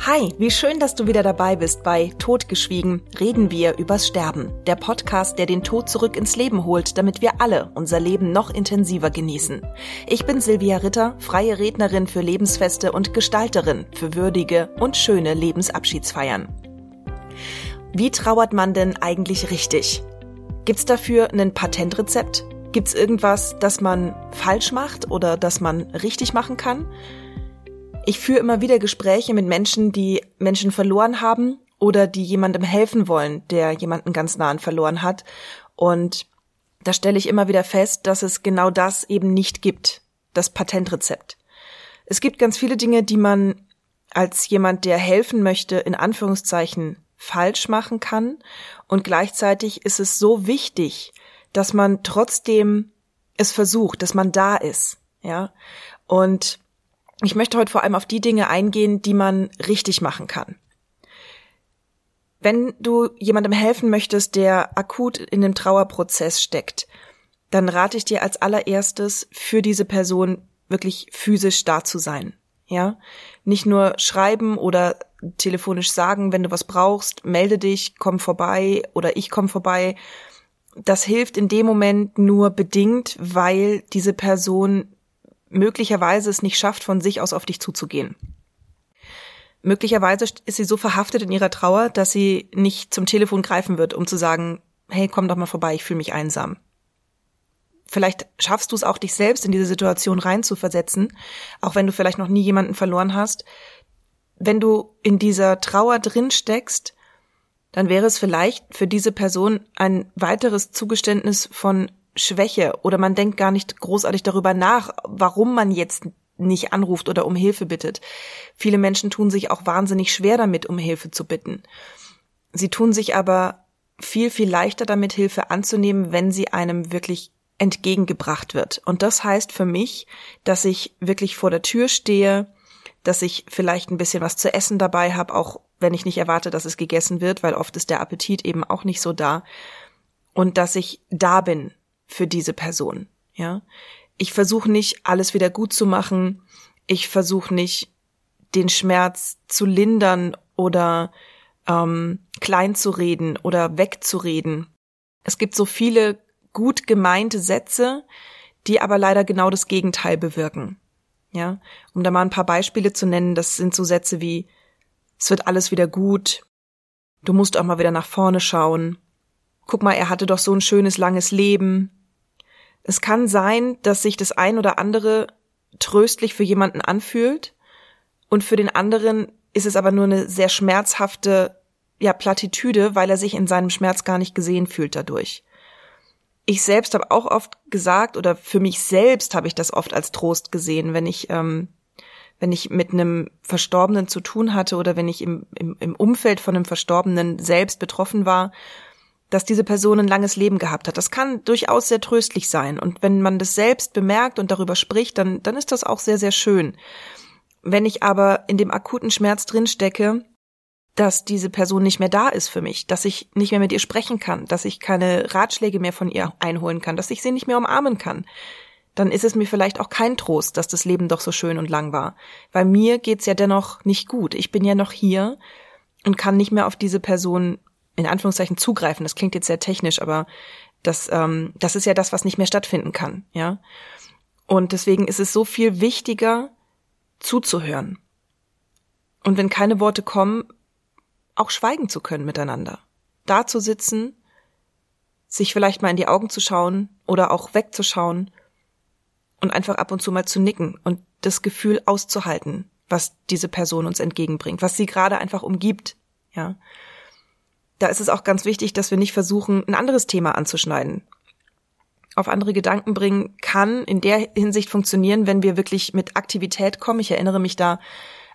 Hi, wie schön, dass du wieder dabei bist bei Totgeschwiegen reden wir übers Sterben, der Podcast, der den Tod zurück ins Leben holt, damit wir alle unser Leben noch intensiver genießen. Ich bin Silvia Ritter, freie Rednerin für Lebensfeste und Gestalterin für würdige und schöne Lebensabschiedsfeiern. Wie trauert man denn eigentlich richtig? Gibt's dafür ein Patentrezept? Gibt's irgendwas, das man falsch macht oder das man richtig machen kann? Ich führe immer wieder Gespräche mit Menschen, die Menschen verloren haben oder die jemandem helfen wollen, der jemanden ganz nahen verloren hat. Und da stelle ich immer wieder fest, dass es genau das eben nicht gibt, das Patentrezept. Es gibt ganz viele Dinge, die man als jemand, der helfen möchte, in Anführungszeichen falsch machen kann. Und gleichzeitig ist es so wichtig, dass man trotzdem es versucht, dass man da ist. Ja. Und ich möchte heute vor allem auf die Dinge eingehen, die man richtig machen kann. Wenn du jemandem helfen möchtest, der akut in dem Trauerprozess steckt, dann rate ich dir als allererstes für diese Person wirklich physisch da zu sein. Ja, nicht nur schreiben oder telefonisch sagen, wenn du was brauchst, melde dich, komm vorbei oder ich komm vorbei. Das hilft in dem Moment nur bedingt, weil diese Person möglicherweise es nicht schafft, von sich aus auf dich zuzugehen. Möglicherweise ist sie so verhaftet in ihrer Trauer, dass sie nicht zum Telefon greifen wird, um zu sagen, hey, komm doch mal vorbei, ich fühle mich einsam. Vielleicht schaffst du es auch, dich selbst in diese Situation reinzuversetzen, auch wenn du vielleicht noch nie jemanden verloren hast. Wenn du in dieser Trauer drin steckst, dann wäre es vielleicht für diese Person ein weiteres Zugeständnis von Schwäche oder man denkt gar nicht großartig darüber nach, warum man jetzt nicht anruft oder um Hilfe bittet. Viele Menschen tun sich auch wahnsinnig schwer damit, um Hilfe zu bitten. Sie tun sich aber viel, viel leichter damit, Hilfe anzunehmen, wenn sie einem wirklich entgegengebracht wird. Und das heißt für mich, dass ich wirklich vor der Tür stehe, dass ich vielleicht ein bisschen was zu essen dabei habe, auch wenn ich nicht erwarte, dass es gegessen wird, weil oft ist der Appetit eben auch nicht so da. Und dass ich da bin, für diese Person, ja. Ich versuche nicht, alles wieder gut zu machen. Ich versuche nicht, den Schmerz zu lindern oder ähm, klein zu reden oder wegzureden. Es gibt so viele gut gemeinte Sätze, die aber leider genau das Gegenteil bewirken. Ja, um da mal ein paar Beispiele zu nennen, das sind so Sätze wie es wird alles wieder gut, du musst auch mal wieder nach vorne schauen, guck mal, er hatte doch so ein schönes langes Leben, es kann sein, dass sich das ein oder andere tröstlich für jemanden anfühlt und für den anderen ist es aber nur eine sehr schmerzhafte ja Plattitüde, weil er sich in seinem Schmerz gar nicht gesehen fühlt dadurch. Ich selbst habe auch oft gesagt oder für mich selbst habe ich das oft als Trost gesehen, wenn ich ähm, wenn ich mit einem Verstorbenen zu tun hatte oder wenn ich im, im, im Umfeld von einem Verstorbenen selbst betroffen war dass diese Person ein langes Leben gehabt hat. Das kann durchaus sehr tröstlich sein. Und wenn man das selbst bemerkt und darüber spricht, dann, dann ist das auch sehr, sehr schön. Wenn ich aber in dem akuten Schmerz drinstecke, dass diese Person nicht mehr da ist für mich, dass ich nicht mehr mit ihr sprechen kann, dass ich keine Ratschläge mehr von ihr einholen kann, dass ich sie nicht mehr umarmen kann, dann ist es mir vielleicht auch kein Trost, dass das Leben doch so schön und lang war. Weil mir geht's ja dennoch nicht gut. Ich bin ja noch hier und kann nicht mehr auf diese Person in Anführungszeichen zugreifen. Das klingt jetzt sehr technisch, aber das, ähm, das ist ja das, was nicht mehr stattfinden kann, ja. Und deswegen ist es so viel wichtiger, zuzuhören. Und wenn keine Worte kommen, auch schweigen zu können miteinander. Da zu sitzen, sich vielleicht mal in die Augen zu schauen oder auch wegzuschauen und einfach ab und zu mal zu nicken und das Gefühl auszuhalten, was diese Person uns entgegenbringt, was sie gerade einfach umgibt, ja da ist es auch ganz wichtig, dass wir nicht versuchen, ein anderes Thema anzuschneiden. Auf andere Gedanken bringen kann in der Hinsicht funktionieren, wenn wir wirklich mit Aktivität kommen. Ich erinnere mich da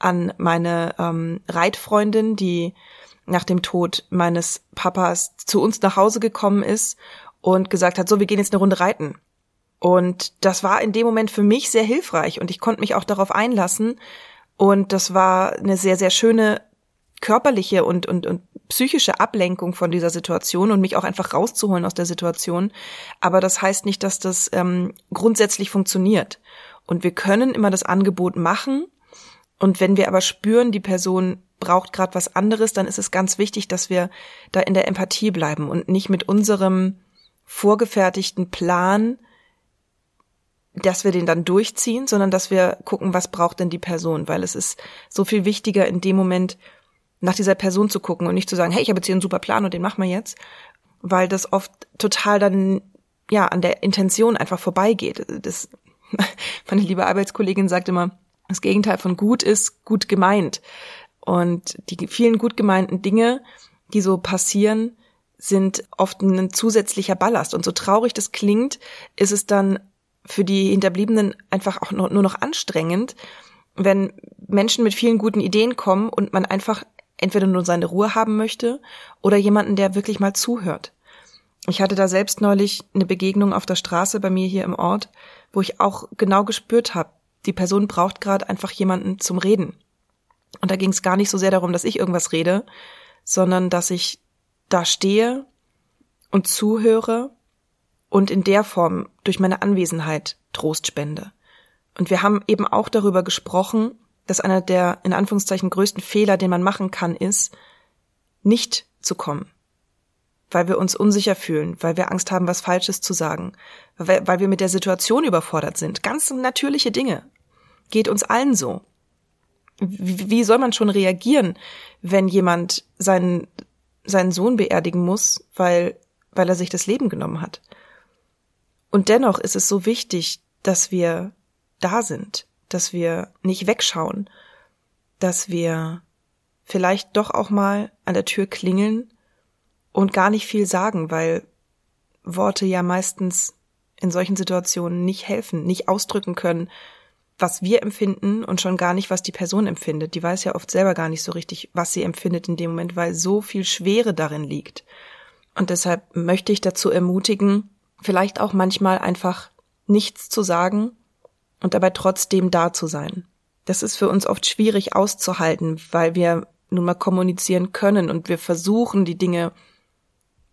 an meine ähm, Reitfreundin, die nach dem Tod meines Papas zu uns nach Hause gekommen ist und gesagt hat, so, wir gehen jetzt eine Runde reiten. Und das war in dem Moment für mich sehr hilfreich und ich konnte mich auch darauf einlassen. Und das war eine sehr, sehr schöne körperliche und, und, und psychische Ablenkung von dieser Situation und mich auch einfach rauszuholen aus der Situation. Aber das heißt nicht, dass das ähm, grundsätzlich funktioniert. Und wir können immer das Angebot machen Und wenn wir aber spüren, die Person braucht gerade was anderes, dann ist es ganz wichtig, dass wir da in der Empathie bleiben und nicht mit unserem vorgefertigten Plan, dass wir den dann durchziehen, sondern dass wir gucken, was braucht denn die Person, weil es ist so viel wichtiger in dem Moment nach dieser Person zu gucken und nicht zu sagen, hey, ich habe jetzt hier einen super Plan und den machen wir jetzt, weil das oft total dann ja an der Intention einfach vorbeigeht. Das, meine liebe Arbeitskollegin sagt immer, das Gegenteil von gut ist gut gemeint. Und die vielen gut gemeinten Dinge, die so passieren, sind oft ein zusätzlicher Ballast. Und so traurig das klingt, ist es dann für die Hinterbliebenen einfach auch nur noch anstrengend, wenn Menschen mit vielen guten Ideen kommen und man einfach entweder nur seine Ruhe haben möchte oder jemanden, der wirklich mal zuhört. Ich hatte da selbst neulich eine Begegnung auf der Straße bei mir hier im Ort, wo ich auch genau gespürt habe, die Person braucht gerade einfach jemanden zum Reden. Und da ging es gar nicht so sehr darum, dass ich irgendwas rede, sondern dass ich da stehe und zuhöre und in der Form durch meine Anwesenheit Trost spende. Und wir haben eben auch darüber gesprochen, dass einer der in Anführungszeichen größten Fehler, den man machen kann, ist, nicht zu kommen. Weil wir uns unsicher fühlen, weil wir Angst haben, was Falsches zu sagen, weil, weil wir mit der Situation überfordert sind. Ganz natürliche Dinge. Geht uns allen so. Wie, wie soll man schon reagieren, wenn jemand seinen, seinen Sohn beerdigen muss, weil, weil er sich das Leben genommen hat? Und dennoch ist es so wichtig, dass wir da sind, dass wir nicht wegschauen, dass wir vielleicht doch auch mal an der Tür klingeln und gar nicht viel sagen, weil Worte ja meistens in solchen Situationen nicht helfen, nicht ausdrücken können, was wir empfinden und schon gar nicht, was die Person empfindet. Die weiß ja oft selber gar nicht so richtig, was sie empfindet in dem Moment, weil so viel Schwere darin liegt. Und deshalb möchte ich dazu ermutigen, vielleicht auch manchmal einfach nichts zu sagen und dabei trotzdem da zu sein. Das ist für uns oft schwierig auszuhalten, weil wir nun mal kommunizieren können und wir versuchen, die Dinge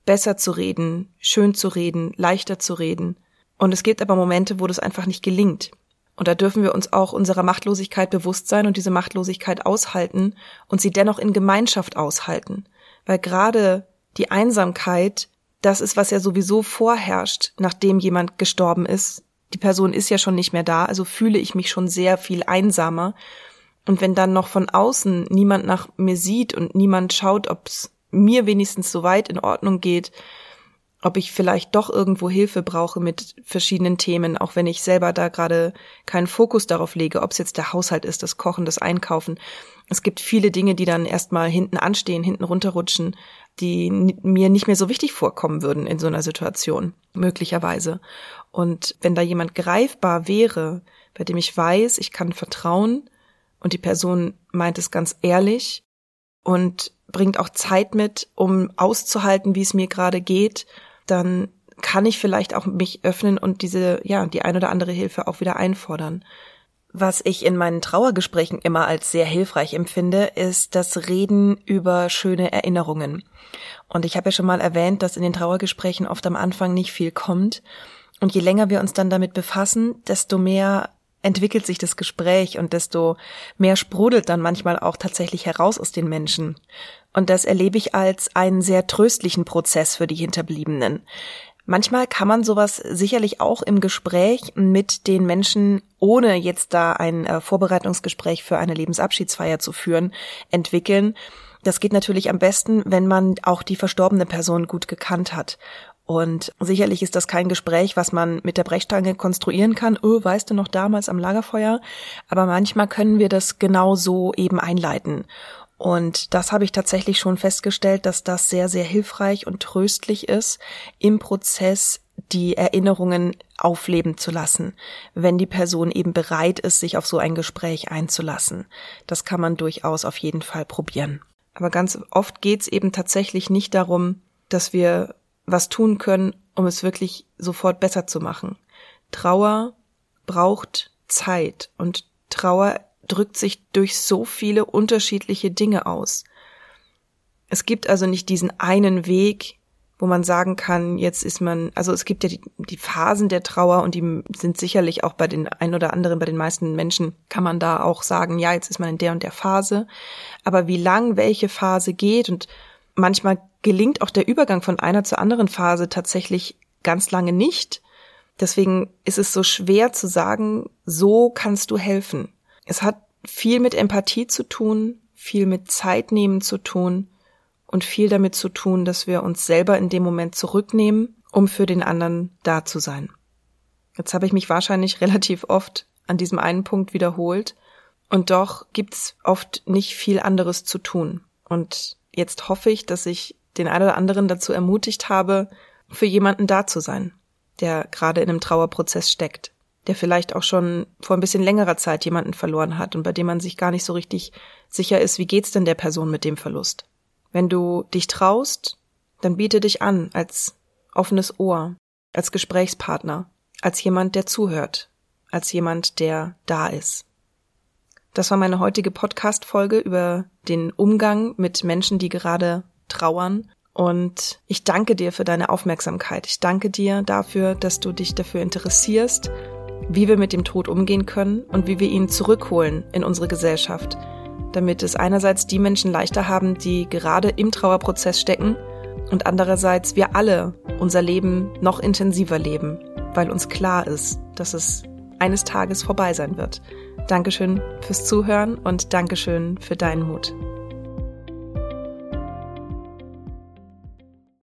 besser zu reden, schön zu reden, leichter zu reden. Und es gibt aber Momente, wo das einfach nicht gelingt. Und da dürfen wir uns auch unserer Machtlosigkeit bewusst sein und diese Machtlosigkeit aushalten und sie dennoch in Gemeinschaft aushalten. Weil gerade die Einsamkeit das ist, was ja sowieso vorherrscht, nachdem jemand gestorben ist. Die Person ist ja schon nicht mehr da, also fühle ich mich schon sehr viel einsamer. Und wenn dann noch von außen niemand nach mir sieht und niemand schaut, ob es mir wenigstens so weit in Ordnung geht, ob ich vielleicht doch irgendwo Hilfe brauche mit verschiedenen Themen, auch wenn ich selber da gerade keinen Fokus darauf lege, ob es jetzt der Haushalt ist, das Kochen, das Einkaufen. Es gibt viele Dinge, die dann erstmal hinten anstehen, hinten runterrutschen, die mir nicht mehr so wichtig vorkommen würden in so einer Situation, möglicherweise. Und wenn da jemand greifbar wäre, bei dem ich weiß, ich kann vertrauen und die Person meint es ganz ehrlich und bringt auch Zeit mit, um auszuhalten, wie es mir gerade geht, dann kann ich vielleicht auch mich öffnen und diese, ja, die ein oder andere Hilfe auch wieder einfordern. Was ich in meinen Trauergesprächen immer als sehr hilfreich empfinde, ist das Reden über schöne Erinnerungen. Und ich habe ja schon mal erwähnt, dass in den Trauergesprächen oft am Anfang nicht viel kommt. Und je länger wir uns dann damit befassen, desto mehr entwickelt sich das Gespräch und desto mehr sprudelt dann manchmal auch tatsächlich heraus aus den Menschen. Und das erlebe ich als einen sehr tröstlichen Prozess für die Hinterbliebenen. Manchmal kann man sowas sicherlich auch im Gespräch mit den Menschen, ohne jetzt da ein äh, Vorbereitungsgespräch für eine Lebensabschiedsfeier zu führen, entwickeln. Das geht natürlich am besten, wenn man auch die verstorbene Person gut gekannt hat. Und sicherlich ist das kein Gespräch, was man mit der Brechstange konstruieren kann. Oh, weißt du noch damals am Lagerfeuer? Aber manchmal können wir das genau so eben einleiten. Und das habe ich tatsächlich schon festgestellt, dass das sehr, sehr hilfreich und tröstlich ist, im Prozess die Erinnerungen aufleben zu lassen, wenn die Person eben bereit ist, sich auf so ein Gespräch einzulassen. Das kann man durchaus auf jeden Fall probieren. Aber ganz oft geht es eben tatsächlich nicht darum, dass wir was tun können, um es wirklich sofort besser zu machen. Trauer braucht Zeit und Trauer drückt sich durch so viele unterschiedliche Dinge aus. Es gibt also nicht diesen einen Weg, wo man sagen kann, jetzt ist man, also es gibt ja die, die Phasen der Trauer und die sind sicherlich auch bei den ein oder anderen, bei den meisten Menschen kann man da auch sagen, ja, jetzt ist man in der und der Phase. Aber wie lang welche Phase geht und manchmal gelingt auch der Übergang von einer zur anderen Phase tatsächlich ganz lange nicht. Deswegen ist es so schwer zu sagen, so kannst du helfen. Es hat viel mit Empathie zu tun, viel mit Zeit nehmen zu tun und viel damit zu tun, dass wir uns selber in dem Moment zurücknehmen, um für den anderen da zu sein. Jetzt habe ich mich wahrscheinlich relativ oft an diesem einen Punkt wiederholt und doch gibt's oft nicht viel anderes zu tun. Und jetzt hoffe ich, dass ich den einen oder anderen dazu ermutigt habe, für jemanden da zu sein, der gerade in einem Trauerprozess steckt, der vielleicht auch schon vor ein bisschen längerer Zeit jemanden verloren hat und bei dem man sich gar nicht so richtig sicher ist, wie geht's denn der Person mit dem Verlust. Wenn du dich traust, dann biete dich an als offenes Ohr, als Gesprächspartner, als jemand, der zuhört, als jemand, der da ist. Das war meine heutige Podcast-Folge über den Umgang mit Menschen, die gerade trauern. Und ich danke dir für deine Aufmerksamkeit. Ich danke dir dafür, dass du dich dafür interessierst, wie wir mit dem Tod umgehen können und wie wir ihn zurückholen in unsere Gesellschaft, damit es einerseits die Menschen leichter haben, die gerade im Trauerprozess stecken und andererseits wir alle unser Leben noch intensiver leben, weil uns klar ist, dass es eines Tages vorbei sein wird. Dankeschön fürs Zuhören und Dankeschön für deinen Mut.